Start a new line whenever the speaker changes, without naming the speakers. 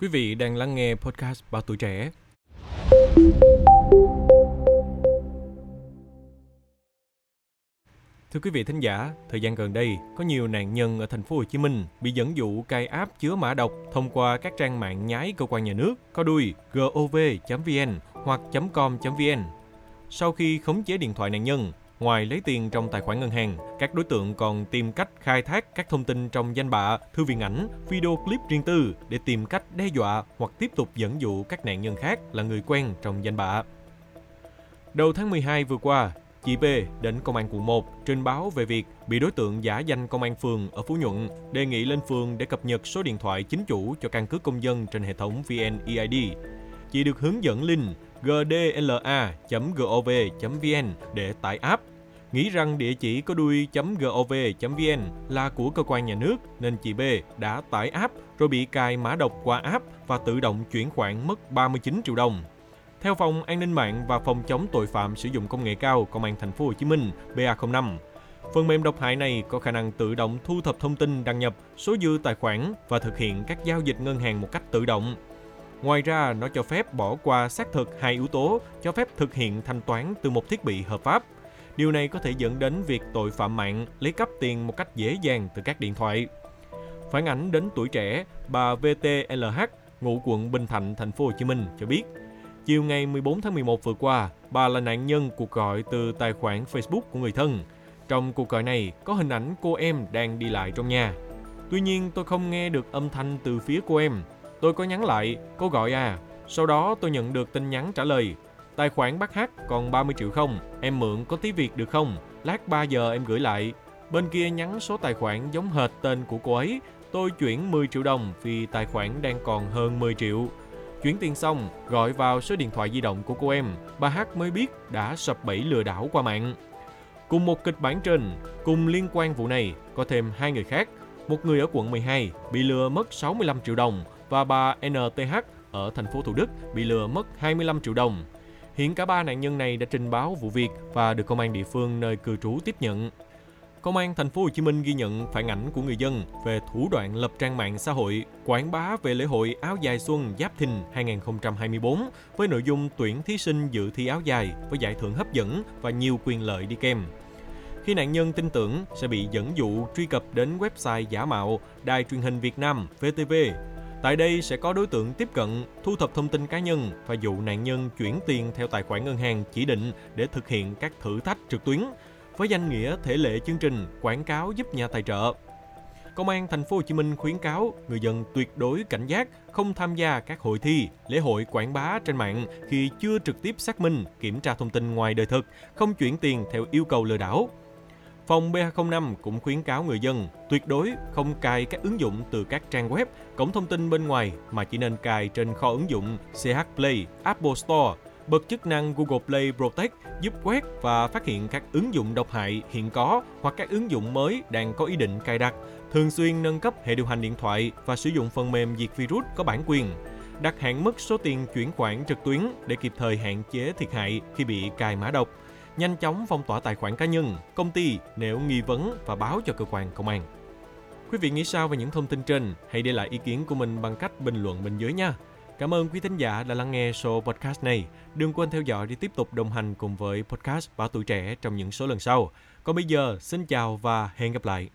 Quý vị đang lắng nghe podcast Báo Tuổi Trẻ. Thưa quý vị thính giả, thời gian gần đây có nhiều nạn nhân ở thành phố Hồ Chí Minh bị dẫn dụ cài app chứa mã độc thông qua các trang mạng nhái cơ quan nhà nước có đuôi gov.vn hoặc .com.vn. Sau khi khống chế điện thoại nạn nhân, Ngoài lấy tiền trong tài khoản ngân hàng, các đối tượng còn tìm cách khai thác các thông tin trong danh bạ, thư viện ảnh, video clip riêng tư để tìm cách đe dọa hoặc tiếp tục dẫn dụ các nạn nhân khác là người quen trong danh bạ. Đầu tháng 12 vừa qua, chị B đến công an quận 1 trình báo về việc bị đối tượng giả danh công an phường ở Phú Nhuận đề nghị lên phường để cập nhật số điện thoại chính chủ cho căn cước công dân trên hệ thống VNEID. Chị được hướng dẫn link gdla.gov.vn để tải app. Nghĩ rằng địa chỉ có đuôi .gov.vn là của cơ quan nhà nước nên chị B đã tải app rồi bị cài mã độc qua app và tự động chuyển khoản mất 39 triệu đồng. Theo phòng an ninh mạng và phòng chống tội phạm sử dụng công nghệ cao công an thành phố Hồ Chí Minh BA05, phần mềm độc hại này có khả năng tự động thu thập thông tin đăng nhập, số dư tài khoản và thực hiện các giao dịch ngân hàng một cách tự động. Ngoài ra, nó cho phép bỏ qua xác thực hai yếu tố, cho phép thực hiện thanh toán từ một thiết bị hợp pháp. Điều này có thể dẫn đến việc tội phạm mạng lấy cắp tiền một cách dễ dàng từ các điện thoại. Phản ánh đến tuổi trẻ, bà VTLH, ngụ quận Bình Thạnh, thành phố Hồ Chí Minh cho biết, chiều ngày 14 tháng 11 vừa qua, bà là nạn nhân cuộc gọi từ tài khoản Facebook của người thân. Trong cuộc gọi này có hình ảnh cô em đang đi lại trong nhà. Tuy nhiên tôi không nghe được âm thanh từ phía cô em Tôi có nhắn lại, cô gọi à. Sau đó tôi nhận được tin nhắn trả lời. Tài khoản bác hát còn 30 triệu không? Em mượn có tí việc được không? Lát 3 giờ em gửi lại. Bên kia nhắn số tài khoản giống hệt tên của cô ấy. Tôi chuyển 10 triệu đồng vì tài khoản đang còn hơn 10 triệu. Chuyển tiền xong, gọi vào số điện thoại di động của cô em, bà Hát mới biết đã sập bẫy lừa đảo qua mạng. Cùng một kịch bản trên, cùng liên quan vụ này, có thêm hai người khác. Một người ở quận 12 bị lừa mất 65 triệu đồng, và bà NTH ở thành phố Thủ Đức bị lừa mất 25 triệu đồng. Hiện cả ba nạn nhân này đã trình báo vụ việc và được công an địa phương nơi cư trú tiếp nhận. Công an thành phố Hồ Chí Minh ghi nhận phản ảnh của người dân về thủ đoạn lập trang mạng xã hội, quảng bá về lễ hội áo dài xuân Giáp Thìn 2024 với nội dung tuyển thí sinh dự thi áo dài với giải thưởng hấp dẫn và nhiều quyền lợi đi kèm. Khi nạn nhân tin tưởng sẽ bị dẫn dụ truy cập đến website giả mạo Đài truyền hình Việt Nam VTV Tại đây sẽ có đối tượng tiếp cận, thu thập thông tin cá nhân và dụ nạn nhân chuyển tiền theo tài khoản ngân hàng chỉ định để thực hiện các thử thách trực tuyến với danh nghĩa thể lệ chương trình quảng cáo giúp nhà tài trợ. Công an thành phố Hồ Chí Minh khuyến cáo người dân tuyệt đối cảnh giác không tham gia các hội thi, lễ hội quảng bá trên mạng khi chưa trực tiếp xác minh, kiểm tra thông tin ngoài đời thực, không chuyển tiền theo yêu cầu lừa đảo. Phòng BA05 cũng khuyến cáo người dân tuyệt đối không cài các ứng dụng từ các trang web, cổng thông tin bên ngoài mà chỉ nên cài trên kho ứng dụng CH Play, Apple Store, bật chức năng Google Play Protect giúp quét và phát hiện các ứng dụng độc hại hiện có hoặc các ứng dụng mới đang có ý định cài đặt, thường xuyên nâng cấp hệ điều hành điện thoại và sử dụng phần mềm diệt virus có bản quyền. Đặt hạn mức số tiền chuyển khoản trực tuyến để kịp thời hạn chế thiệt hại khi bị cài mã độc nhanh chóng phong tỏa tài khoản cá nhân, công ty nếu nghi vấn và báo cho cơ quan công an. Quý vị nghĩ sao về những thông tin trên? Hãy để lại ý kiến của mình bằng cách bình luận bên dưới nha. Cảm ơn quý thính giả đã lắng nghe show podcast này. Đừng quên theo dõi để tiếp tục đồng hành cùng với podcast Báo Tuổi Trẻ trong những số lần sau. Còn bây giờ, xin chào và hẹn gặp lại.